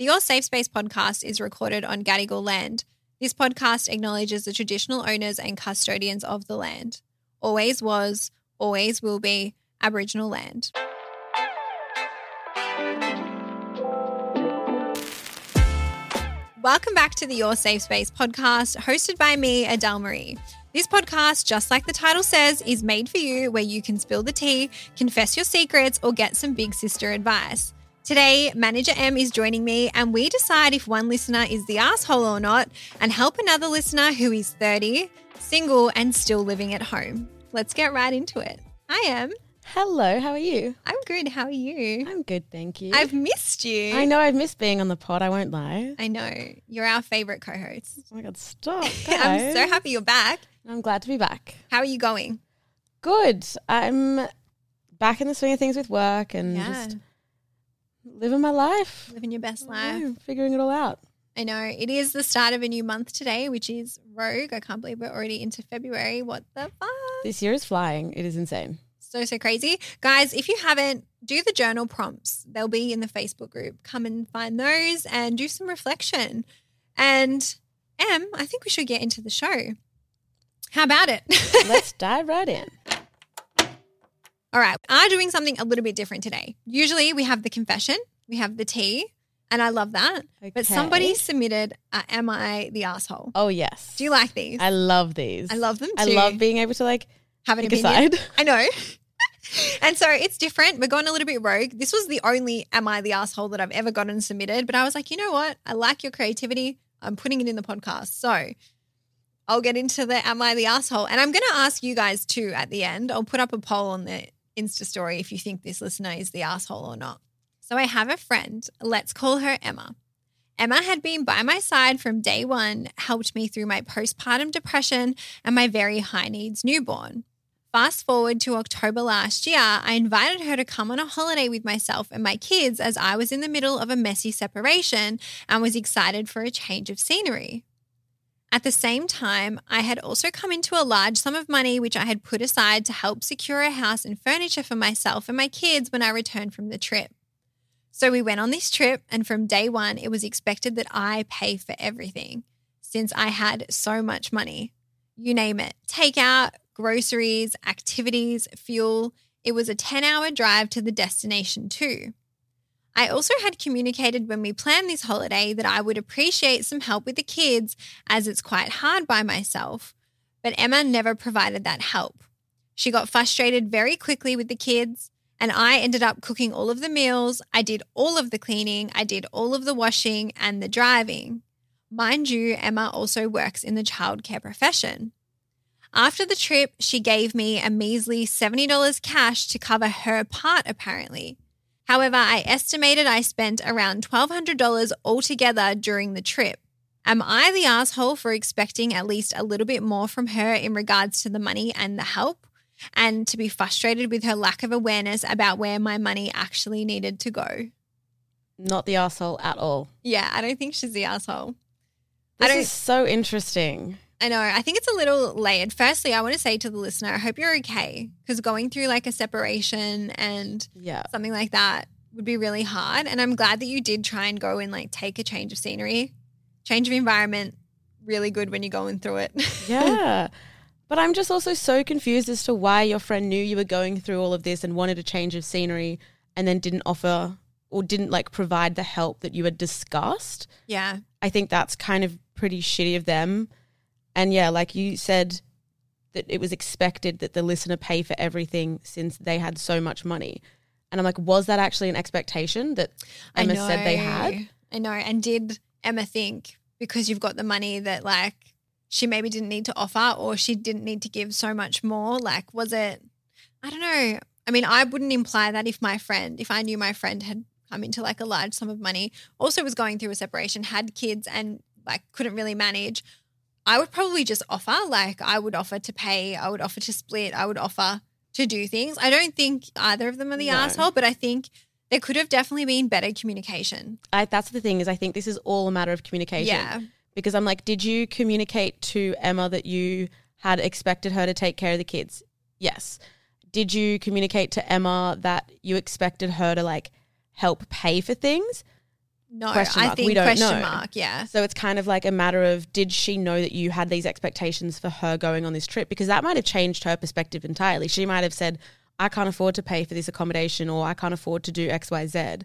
The Your Safe Space podcast is recorded on Gadigal land. This podcast acknowledges the traditional owners and custodians of the land. Always was, always will be Aboriginal land. Welcome back to the Your Safe Space podcast, hosted by me, Adele Marie. This podcast, just like the title says, is made for you where you can spill the tea, confess your secrets, or get some big sister advice. Today, Manager Em is joining me, and we decide if one listener is the asshole or not, and help another listener who is 30, single, and still living at home. Let's get right into it. Hi, Em. Hello, how are you? I'm good. How are you? I'm good, thank you. I've missed you. I know I've missed being on the pod, I won't lie. I know. You're our favorite co host. Oh my god, stop. I'm so happy you're back. I'm glad to be back. How are you going? Good. I'm back in the swing of things with work and Yeah. just living my life. Living your best life. know, figuring it all out. I know. It is the start of a new month today, which is Rogue. I can't believe we're already into February. What the fuck? This year is flying. It is insane. So, so crazy. Guys, if you haven't, do the journal prompts. They'll be in the Facebook group. Come and find those and do some reflection. And Em, I think we should get into the show. How about it? Let's dive right in. All right. We are doing something a little bit different today. Usually we have the confession, we have the tea, and I love that. But somebody submitted, uh, Am I the asshole? Oh yes. Do you like these? I love these. I love them I love being able to like have an opinion. side. I know. and so it's different. We're going a little bit rogue. This was the only Am I the asshole that I've ever gotten submitted. But I was like, you know what? I like your creativity. I'm putting it in the podcast. So I'll get into the Am I the asshole? And I'm going to ask you guys too at the end. I'll put up a poll on the Insta story if you think this listener is the asshole or not. So I have a friend. Let's call her Emma. Emma had been by my side from day one, helped me through my postpartum depression and my very high needs newborn. Fast forward to October last year, I invited her to come on a holiday with myself and my kids as I was in the middle of a messy separation and was excited for a change of scenery. At the same time, I had also come into a large sum of money which I had put aside to help secure a house and furniture for myself and my kids when I returned from the trip. So we went on this trip, and from day one, it was expected that I pay for everything since I had so much money. You name it takeout, groceries, activities, fuel. It was a 10 hour drive to the destination, too. I also had communicated when we planned this holiday that I would appreciate some help with the kids as it's quite hard by myself, but Emma never provided that help. She got frustrated very quickly with the kids, and I ended up cooking all of the meals. I did all of the cleaning, I did all of the washing and the driving. Mind you, Emma also works in the childcare profession. After the trip, she gave me a measly $70 cash to cover her part, apparently. However, I estimated I spent around $1,200 altogether during the trip. Am I the asshole for expecting at least a little bit more from her in regards to the money and the help? And to be frustrated with her lack of awareness about where my money actually needed to go? Not the asshole at all. Yeah, I don't think she's the asshole. This is so interesting. I know. I think it's a little layered. Firstly, I want to say to the listener, I hope you're okay because going through like a separation and Yeah. something like that would be really hard. And I'm glad that you did try and go and like take a change of scenery, change of environment. Really good when you're going through it. Yeah. but I'm just also so confused as to why your friend knew you were going through all of this and wanted a change of scenery and then didn't offer or didn't like provide the help that you had discussed. yeah. I think that's kind of pretty shitty of them. And yeah, like you said, that it was expected that the listener pay for everything since they had so much money. And I'm like, was that actually an expectation that Emma said they had? I know. And did Emma think because you've got the money that like she maybe didn't need to offer or she didn't need to give so much more? Like, was it, I don't know. I mean, I wouldn't imply that if my friend, if I knew my friend had come into like a large sum of money, also was going through a separation, had kids and like couldn't really manage, I would probably just offer. Like, I would offer to pay, I would offer to split, I would offer to do things. I don't think either of them are the No. asshole, but I think there could have definitely been better communication. I, that's the thing is I think this is all a matter of communication. Yeah. Because I'm like, did you communicate to Emma that you had expected her to take care of the kids? Yes. Did you communicate to Emma that you expected her to like help pay for things? No, Question I mark. think We don't question know. mark. Yeah. So it's kind of like a matter of did she know that you had these expectations for her going on this trip? Because that might have changed her perspective entirely. She might have said, I can't afford to pay for this accommodation or I can't afford to do XYZ.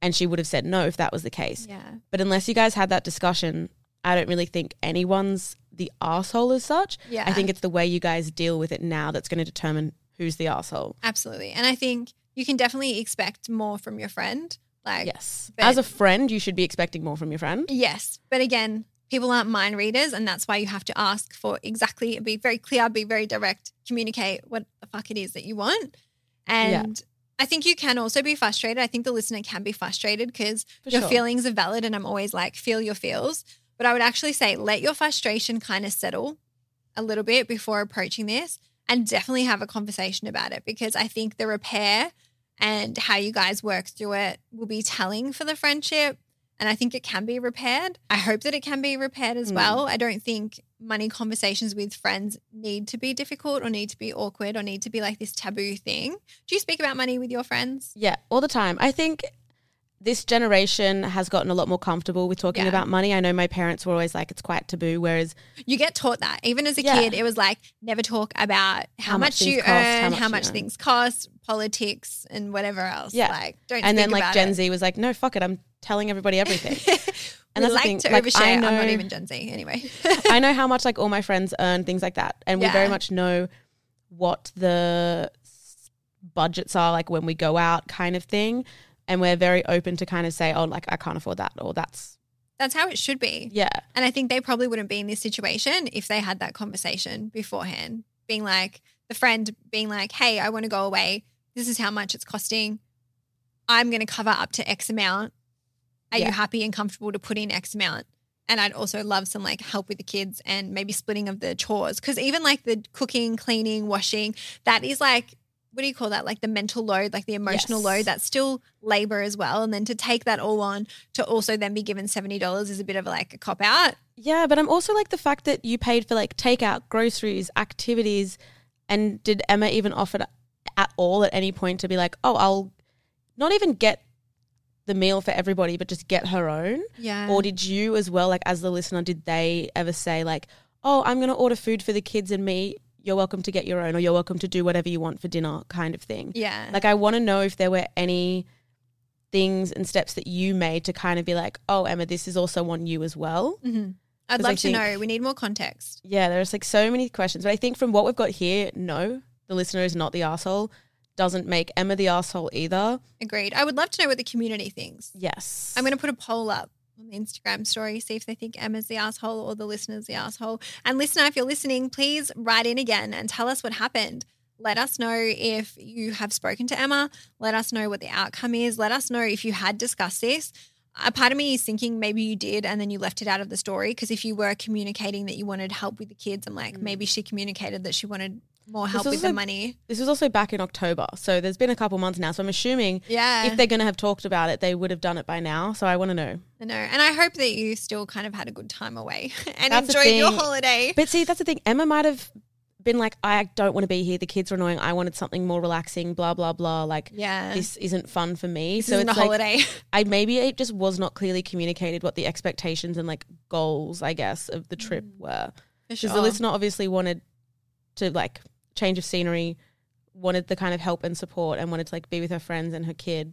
And she would have said no if that was the case. Yeah. But unless you guys had that discussion, I don't really think anyone's the asshole as such. Yeah. I think it's the way you guys deal with it now that's going to determine who's the asshole. Absolutely. And I think you can definitely expect more from your friend. Like, Yes. As a friend, you should be expecting more from your friend. yes. But again, people aren't mind readers. And that's why you have to ask for exactly, be very clear, be very direct, communicate what the fuck it is that you want. And I think you can also be frustrated. I think the listener can be frustrated because your sure. feelings are valid. And I'm always like, feel your feels. But I would actually say, let your frustration kind of settle a little bit before approaching this and definitely have a conversation about it because I think the repair and how you guys work through it will be telling for the friendship. And I think it can be repaired. I hope that it can be repaired as Mm. well. I don't think money conversations with friends need to be difficult or need to be awkward or need to be like this taboo thing. Do you speak about money with your friends? Yeah, all the time. I think this generation has gotten a lot more comfortable with talking Yeah. about money. I know my parents were always like, it's quite taboo. Whereas, You get taught that. Even as a Yeah. kid, it was like never talk about how, How much much, you cost, how earn, much how much earn. things cost, politics, and whatever else. Yeah. Like, don't and then like Gen it. Z was like, no, fuck it. I'm telling everybody everything. And that's the like thing, to like, overshare. I I'm not even Gen Z anyway. I know how much like all my friends earn, things like that. And we very much know what the budgets are like when we go out kind of thing. And we're very open to kind of say, oh, like I can't afford that or that's, That's how it should be. yeah. And I think they probably wouldn't be in this situation if they had that conversation beforehand, being like, the friend being like, hey, I want to go away. This is how much it's costing. I'm going to cover up to X amount. Are Yeah. you happy and comfortable to put in X amount? And I'd also love some like help with the kids and maybe splitting of the chores. Cause even like the cooking, cleaning, washing, that is like, what do you call that? Like the mental load, like the emotional Yes. load, that's still labor as well. And then to take that all on to also then be given $70 is a bit of like a cop out. Yeah, but I'm also like the fact that you paid for like takeout, groceries, activities, and did Emma even offer at all at any point to be like, oh, I'll not even get the meal for everybody, but just get her own? Yeah. Or did you as well, like as the listener, did they ever say like, oh, I'm going to order food for the kids and me? You're welcome to get your own, or you're welcome to do whatever you want for dinner, kind of thing. yeah. Like, I want to know if there were any things and steps that you made to kind of be like, oh, Emma, this is also on you as well. hmm I'd 'Cause I love to think- know. We need more context. Yeah, there's like so many questions. But I think from what we've got here, no, the listener is not the asshole. Doesn't make Emma the asshole either. Agreed. I would love to know what the community thinks. Yes. I'm going to put a poll up on the Instagram story, see if they think Emma's the asshole or the listener's the asshole. And listener, if you're listening, please write in again and tell us what happened. Let us know if you have spoken to Emma. Let us know what the outcome is. Let us know if you had discussed this. A part of me is thinking maybe you did and then you left it out of the story because if you were communicating that you wanted help with the kids, I'm like, Mm. maybe she communicated that she wanted more help with the money. this was also back in October. So there's been a couple months now. So I'm assuming Yeah. if they're going to have talked about it, they would have done it by now. So I want to know. I know. And I hope that you still kind of had a good time away and That's enjoyed your holiday. But see, that's the thing. Emma might have been like, I don't want to be here. The kids are annoying. I wanted something more relaxing, blah, blah, blah. Like, Yeah. this isn't fun for me. This so it's a like, holiday. I maybe it just was not clearly communicated what the expectations and like goals, I guess, of the trip Mm. were. Because sure. the listener obviously wanted to like change of scenery, wanted the kind of help and support, and wanted to like be with her friends and her kid,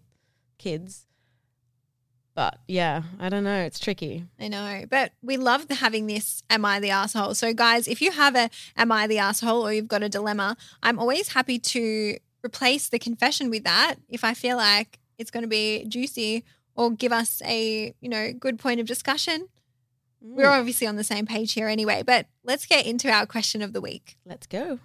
kids. But yeah, I don't know. It's tricky. I know, but we love having this "Am I the asshole?" So, guys, if you have a "Am I the asshole?" or you've got a dilemma, I'm always happy to replace the confession with that if I feel like it's going to be juicy or give us a you know good point of discussion. We're Mm, obviously on the same page here anyway, but let's get into our question of the week. let's go.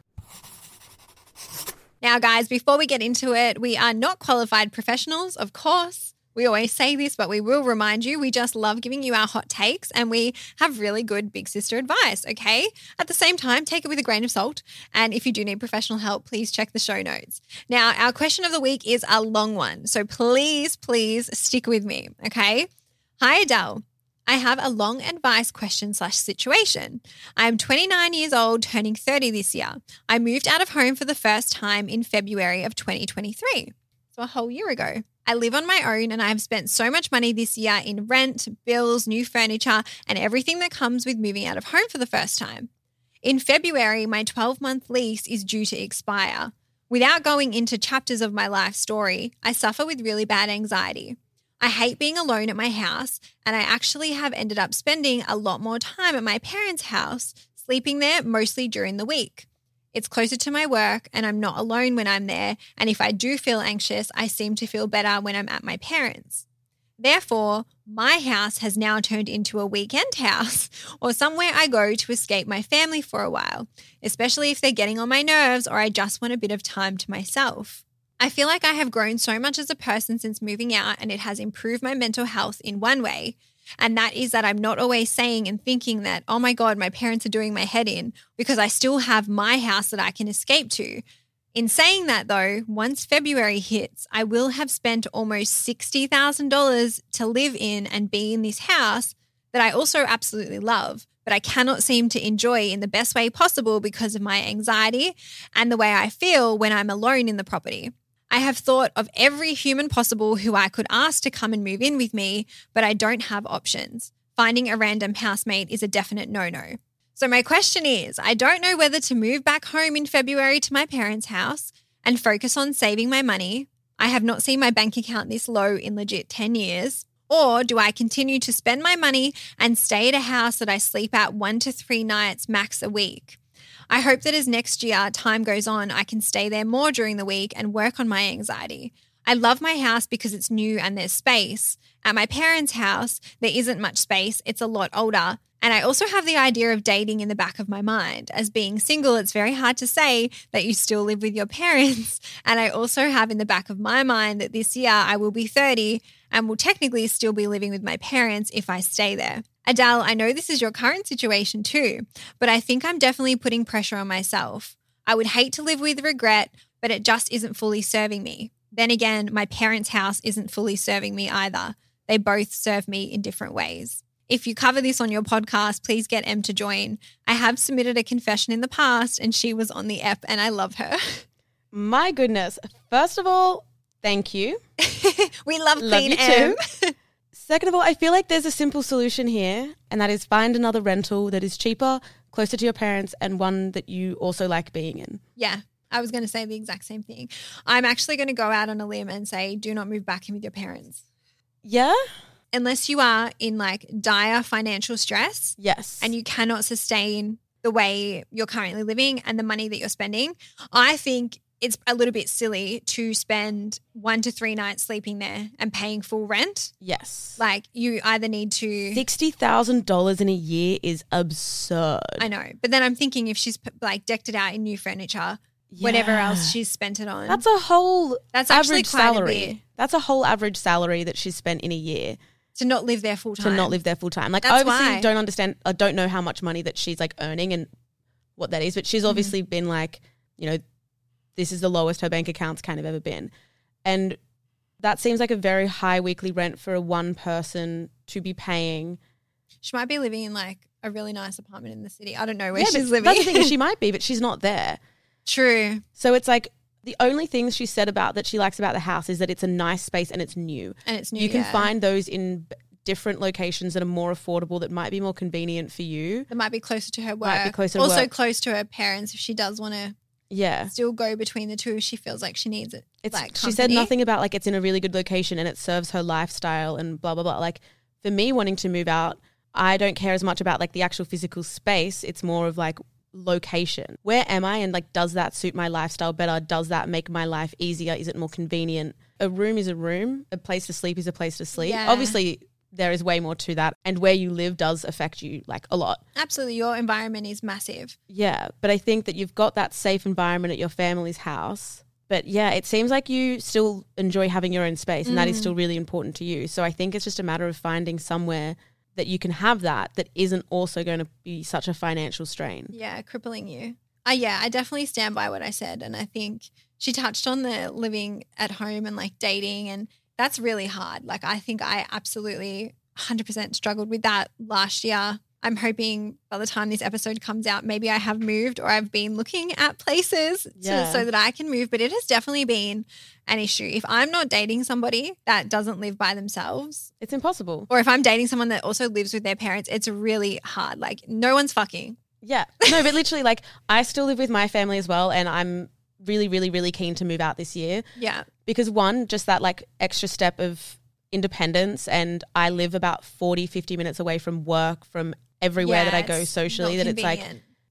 Now, guys, before we get into it, we are not qualified professionals, of course. We always say this, but we will remind you we just love giving you our hot takes and we have really good big sister advice, okay? At the same time, take it with a grain of salt. And if you do need professional help, please check the show notes. Now, our question of the week is a long one. So please, please stick with me, okay? Hi, Adele. I have a long advice question slash situation. I am 29 years old, turning 30 this year. I moved out of home for the first time in February of 2023. So a whole year ago. I live on my own and I have spent so much money this year in rent, bills, new furniture, and everything that comes with moving out of home for the first time. In February, my 12 month lease is due to expire. Without going into chapters of my life story, I suffer with really bad anxiety. I hate being alone at my house, and I actually have ended up spending a lot more time at my parents' house, sleeping there mostly during the week. It's closer to my work, and I'm not alone when I'm there. And if I do feel anxious, I seem to feel better when I'm at my parents'. Therefore, my house has now turned into a weekend house or somewhere I go to escape my family for a while, especially if they're getting on my nerves or I just want a bit of time to myself. I feel like I have grown so much as a person since moving out, and it has improved my mental health in one way. And that is that I'm not always saying and thinking that, oh my God, my parents are doing my head in because I still have my house that I can escape to. In saying that, though, once February hits, I will have spent almost $60,000 to live in and be in this house that I also absolutely love, but I cannot seem to enjoy in the best way possible because of my anxiety and the way I feel when I'm alone in the property. I have thought of every human possible who I could ask to come and move in with me, but I don't have options. Finding a random housemate is a definite no no. So, my question is I don't know whether to move back home in February to my parents' house and focus on saving my money. I have not seen my bank account this low in legit 10 years. Or do I continue to spend my money and stay at a house that I sleep at one to three nights max a week? I hope that as next year time goes on, I can stay there more during the week and work on my anxiety. I love my house because it's new and there's space. At my parents' house, there isn't much space, it's a lot older. And I also have the idea of dating in the back of my mind. As being single, it's very hard to say that you still live with your parents. And I also have in the back of my mind that this year I will be 30 and will technically still be living with my parents if I stay there. Adele, I know this is your current situation too, but I think I'm definitely putting pressure on myself. I would hate to live with regret, but it just isn't fully serving me. Then again, my parents' house isn't fully serving me either. They both serve me in different ways. If you cover this on your podcast, please get Em to join. I have submitted a confession in the past and she was on the app and I love her. My goodness. First of all, thank you. we love, Love Queen you Em. Second of all, I feel like there's a simple solution here, and that is find another rental that is cheaper, closer to your parents, and one that you also like being in. Yeah, I was going to say the exact same thing. I'm actually going to go out on a limb and say do not move back in with your parents. Yeah? Unless you are in like dire financial stress Yes. and you cannot sustain the way you're currently living and the money that you're spending, I think it's a little bit silly to spend one to three nights sleeping there and paying full rent. yes. Like you either need to. Sixty thousand dollars in a year is absurd. I know, but then I'm thinking if she's like decked it out in new furniture, whatever else she's spent it on. That's a whole That's average salary. That's a whole average salary that she's spent in a year to not live there full time. to not live there full time. Like That's I obviously why. don't understand I don't know how much money that she's like earning and what that is, but Mm-hmm. she's obviously been like, you know, this is the lowest her bank account's kind of ever been. And that seems like a very high weekly rent for a one person to be paying. She might be living in like a really nice apartment in the city. I don't know where Yeah, she's living. That's the thing, she might be, but she's not there. True. So it's like the only things she said about that she likes about the house is that it's a nice space and it's new. And it's new. you can yeah. find those in different locations that are more affordable that might be more convenient for you. that might be closer to her work. Might be closer to also work. close to her parents if she does want to Yeah. still go between the two if she feels like she needs it. It's like she said nothing about like it's in a really good location and it serves her lifestyle and blah blah blah. Like for me wanting to move out, I don't care as much about like the actual physical space. It's more of like location. Where am I and like does that suit my lifestyle better? Does that make my life easier? Is it more convenient? A room is a room. A place to sleep is a place to sleep. Yeah. Obviously there is way more to that and where you live does affect you like a lot. Absolutely. Your environment is massive. Yeah, but I think that you've got that safe environment at your family's house. But yeah, it seems like you still enjoy having your own space, and that is still really important to you. So I think it's just a matter of finding somewhere that you can have that that isn't also going to be such a financial strain. Yeah, crippling you. Uh, yeah, I definitely stand by what I said. And I think she touched on the living at home and like dating, and that's really hard. Like, I think I absolutely 100% struggled with that last year. I'm hoping by the time this episode comes out, maybe I have moved or I've been looking at places Yeah. to, so that I can move. But it has definitely been an issue. If I'm not dating somebody that doesn't live by themselves, It's impossible. or if I'm dating someone that also lives with their parents, it's really hard. Like, no one's fucking. Yeah. No, but literally, like, I still live with my family as well. And I'm really, really, really keen to move out this year Yeah. because one, just that like extra step of independence. And I live about 40, 50 minutes away from work, from everywhere that I go socially, that it's like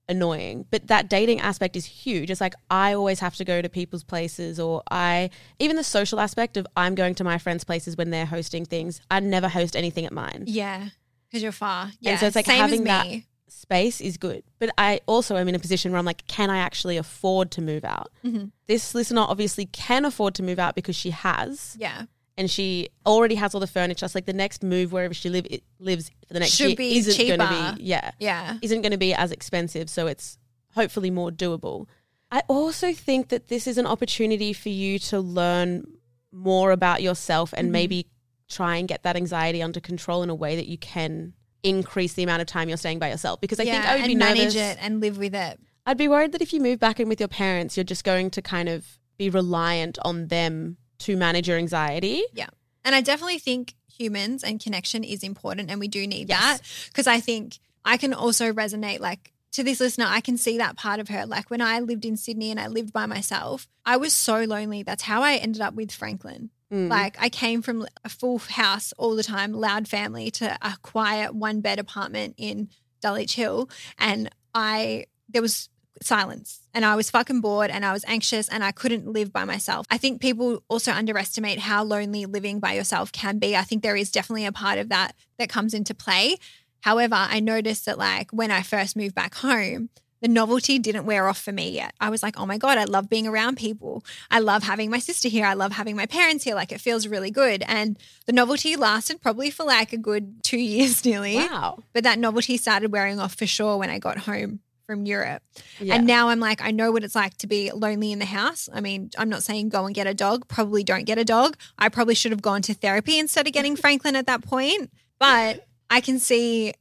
annoying. But that dating aspect is huge. It's like I always have to go to people's places, or I, even the social aspect of I'm going to my friends' places when they're hosting things. I never host anything at mine. Yeah. Because you're far. Yeah. so it's like same having that-. Space is good. But I also am in a position where I'm like, can I actually afford to move out? Mhm. This listener obviously can afford to move out because she has, Yeah. and she already has all the furniture. So like the next move wherever she live it lives for the next Should year be isn't going to cheaper. be yeah Yeah. isn't going to be as expensive. So it's hopefully more doable. I also think that this is an opportunity for you to learn more about yourself and Mhm. maybe try and get that anxiety under control in a way that you can increase the amount of time you're staying by yourself because I yeah. think I would be manage nervous. it and live with it. I'd be worried that if you move back in with your parents, you're just going to kind of be reliant on them to manage your anxiety. Yeah. And I definitely think humans and connection is important and we do need Yes. that because I think I can also resonate like to this listener, I can see that part of her. Like when I lived in Sydney and I lived by myself, I was so lonely. That's how I ended up with Franklin. Mm. Like I came from a full house all the time, loud family, to a quiet one bed apartment in Dulwich Hill, and I there was silence and I was fucking bored and I was anxious and I couldn't live by myself. I think people also underestimate how lonely living by yourself can be. I think there is definitely a part of that that comes into play. However, I noticed that like when I first moved back home, the novelty didn't wear off for me yet. I was like, oh my God, I love being around people. I love having my sister here. I love having my parents here. Like it feels really good. And the novelty lasted probably for like a good two years nearly. wow. But that novelty started wearing off for sure when I got home from Europe. Yeah. And now I'm like, I know what it's like to be lonely in the house. I mean, I'm not saying go and get a dog. Probably don't get a dog. I probably should have gone to therapy instead of getting Franklin at that point. But I can see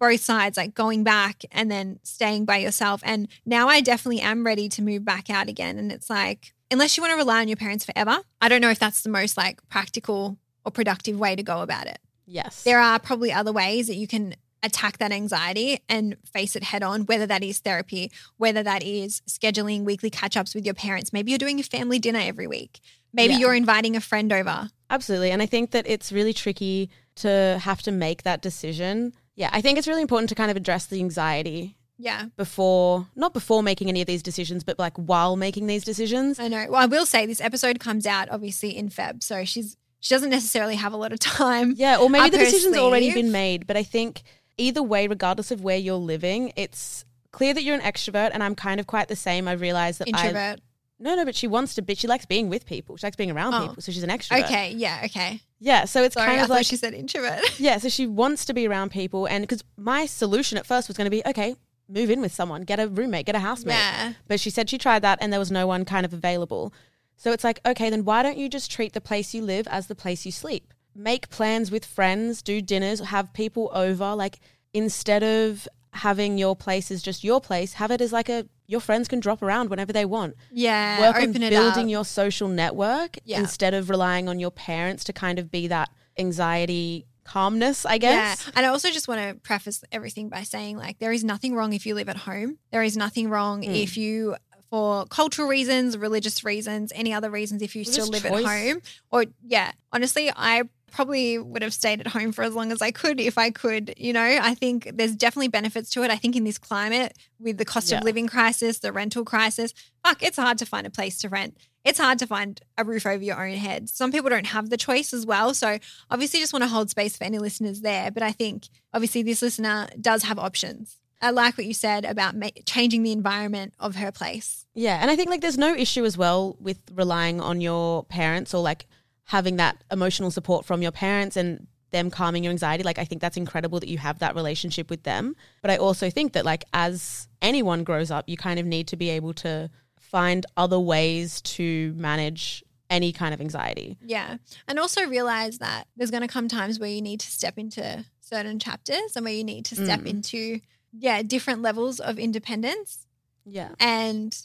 both sides, like going back and then staying by yourself. And now I definitely am ready to move back out again. And it's like, unless you want to rely on your parents forever, I don't know if that's the most like practical or productive way to go about it yes. there are probably other ways that you can attack that anxiety and face it head on, whether that is therapy, whether that is scheduling weekly catch ups with your parents. Maybe you're doing a family dinner every week. Maybe Yeah. you're inviting a friend over. Absolutely. And I think that it's really tricky to have to make that decision. Yeah, I think it's really important to kind of address the anxiety Yeah, before, not before making any of these decisions, but like while making these decisions. I know. Well, I will say this episode comes out obviously in Feb. So she's, she doesn't necessarily have a lot of time. Yeah, or maybe the decision's already been made. But I think either way, regardless of where you're living, it's clear that you're an extrovert. And I'm kind of quite the same. I realize that I. Introvert. No, no, but she wants to be, she likes being with people. She likes being around Oh. people. So she's an extrovert. Okay. Yeah. Okay. Yeah. So it's Sorry. kind of like. she said introvert. Yeah, so she wants to be around people, and because my solution at first was going to be okay, move in with someone, get a roommate, get a housemate. yeah. But she said she tried that, and there was no one kind of available. So it's like, okay, then why don't you just treat the place you live as the place you sleep? Make plans with friends, do dinners, have people over. Like instead of having your place as just your place, have it as like a your friends can drop around whenever they want. Yeah. Work open on building up. your social network Yeah. instead of relying on your parents to kind of be that anxiety calmness, I guess. Yeah. And I also just want to preface everything by saying like there is nothing wrong if you live at home. There is nothing wrong Mm. if you for cultural reasons, religious reasons, any other reasons if you still live choice. at home. Or yeah, honestly, I probably would have stayed at home for as long as I could if I could, you know. I think there's definitely benefits to it. I think in this climate with the cost Yeah. of living crisis, the rental crisis, fuck, it's hard to find a place to rent. It's hard to find a roof over your own head. Some people don't have the choice as well. So obviously just want to hold space for any listeners there. But I think obviously this listener does have options. I like what you said about ma- changing the environment of her place. Yeah, and I think like there's no issue as well with relying on your parents or like having that emotional support from your parents and them calming your anxiety. Like I think that's incredible that you have that relationship with them. But I also think that like as anyone grows up, you kind of need to be able to find other ways to manage any kind of anxiety. Yeah. And also realize that there's going to come times where you need to step into certain chapters and where you need to step Mm. into, yeah, different levels of independence. Yeah. And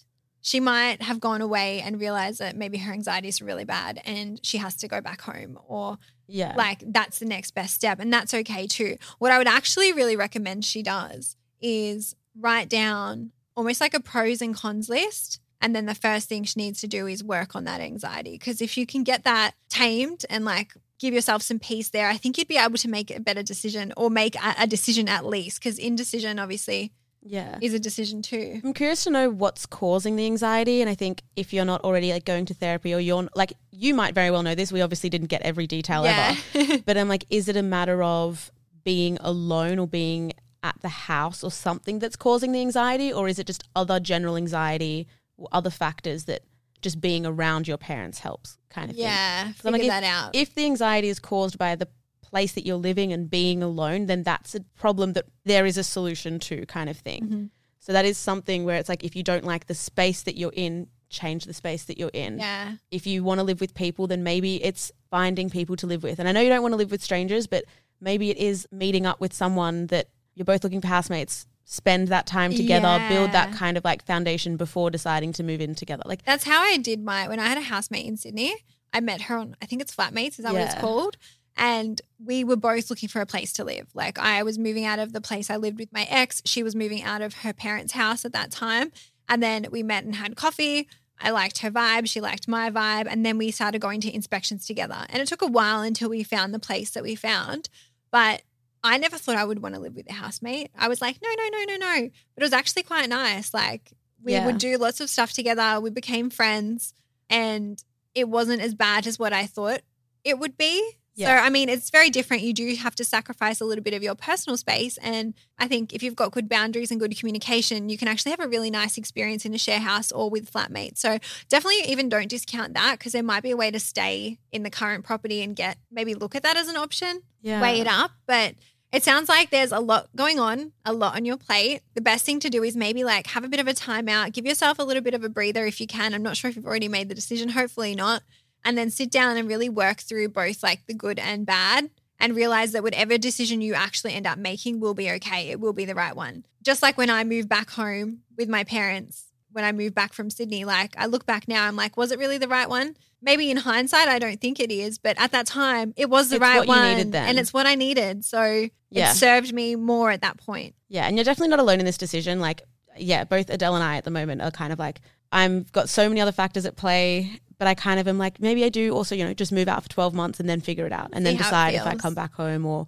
she might have gone away and realized that maybe her anxiety is really bad and she has to go back home or Yeah. like that's the next best step and that's okay too what i would actually really recommend she does is write down almost like a pros and cons list and then the first thing she needs to do is work on that anxiety because if you can get that tamed and like give yourself some peace there i think you'd be able to make a better decision or make a, a decision at least because indecision obviously yeah. is a decision too I'm curious to know what's causing the anxiety. And I think if you're not already like going to therapy or you're like, you might very well know this. We obviously didn't get every detail ever. But I'm like, is it a matter of being alone or being at the house or something that's causing the anxiety? Or is it just other general anxiety or other factors that just being around your parents helps kind of thing? yeah figure like, that out If the anxiety is caused by the place that you're living and being alone, then that's a problem that there is a solution to kind of thing. Mhm. So that is something where it's like if you don't like the space that you're in, change the space that you're in. yeah If you want to live with people, then maybe it's finding people to live with. And I know you don't want to live with strangers, but maybe it is meeting up with someone that you're both looking for housemates, spend that time together, build that kind of like foundation before deciding to move in together. Like That's how I did my when I had a housemate in Sydney. I met her on I think it's flatmates, is that what it's called? And we were both looking for a place to live. Like I was moving out of the place I lived with my ex. She was moving out of her parents' house at that time. And then we met and had coffee. I liked her vibe. She liked my vibe. And then we started going to inspections together. And it took a while until we found the place that we found. But I never thought I would want to live with a housemate. I was like, no, no, no, no, no. But it was actually quite nice. Like we Yeah. would do lots of stuff together. We became friends and it wasn't as bad as what I thought it would be. Yeah. So, I mean, it's very different. You do have to sacrifice a little bit of your personal space. And I think if you've got good boundaries and good communication, you can actually have a really nice experience in a share house or with flatmates. So, definitely even don't discount that because there might be a way to stay in the current property and get maybe look at that as an option yeah. weigh it up. But it sounds like there's a lot going on, a lot on your plate. The best thing to do is maybe like have a bit of a timeout, give yourself a little bit of a breather if you can. I'm not sure if you've already made the decision, hopefully not. And then sit down and really work through both like the good and bad and realize that whatever decision you actually end up making will be okay. It will be the right one. Just like when I moved back home with my parents, when I moved back from Sydney, like I look back now, I'm like, was it really the right one? Maybe in hindsight, I don't think it is, but at that time, it was the It's right one, needed then. and it's what I needed. So Yeah. it served me more at that point. Yeah, and you're definitely not alone in this decision. Like, yeah, both Adele and I at the moment are kind of like, I've got so many other factors at play, but I kind of am like, maybe I do also, you know, just move out for 12 months and then figure it out and See then decide if I come back home or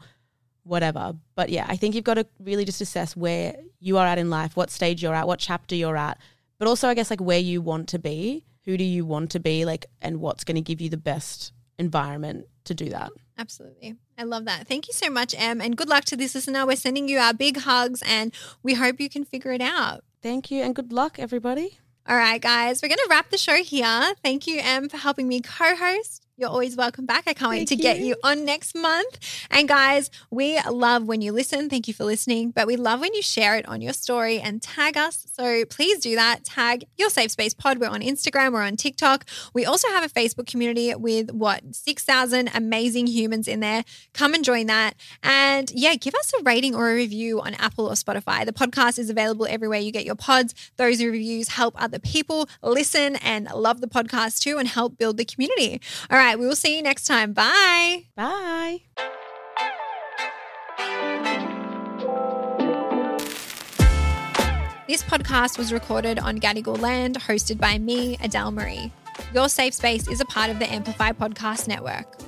whatever. But yeah, I think you've got to really just assess where you are at in life, what stage you're at, what chapter you're at, but also, I guess, like where you want to be, who do you want to be, like, and what's going to give you the best environment to do that. Absolutely. I love that. Thank you so much, Em. And good luck to this listener. We're sending you our big hugs and we hope you can figure it out. Thank you and good luck, everybody. All right, guys, we're going to wrap the show here. Thank you, Em, for helping me co host. You're always welcome back. I can't wait Thank to get you. you on next month. And guys, we love when you listen. Thank you for listening. But we love when you share it on your story and tag us. So please do that. Tag your safe space pod. We're on Instagram, we're on TikTok. We also have a Facebook community with what, 6,000 amazing humans in there. Come and join that. And yeah, give us a rating or a review on Apple or Spotify. The podcast is available everywhere you get your pods. Those reviews help other people listen and love the podcast too and help build the community. All right, we will see you next time. Bye. Bye. This podcast was recorded on Gadigal land, hosted by me, Adele Marie. Your Safe Space is a part of the Amplify Podcast Network.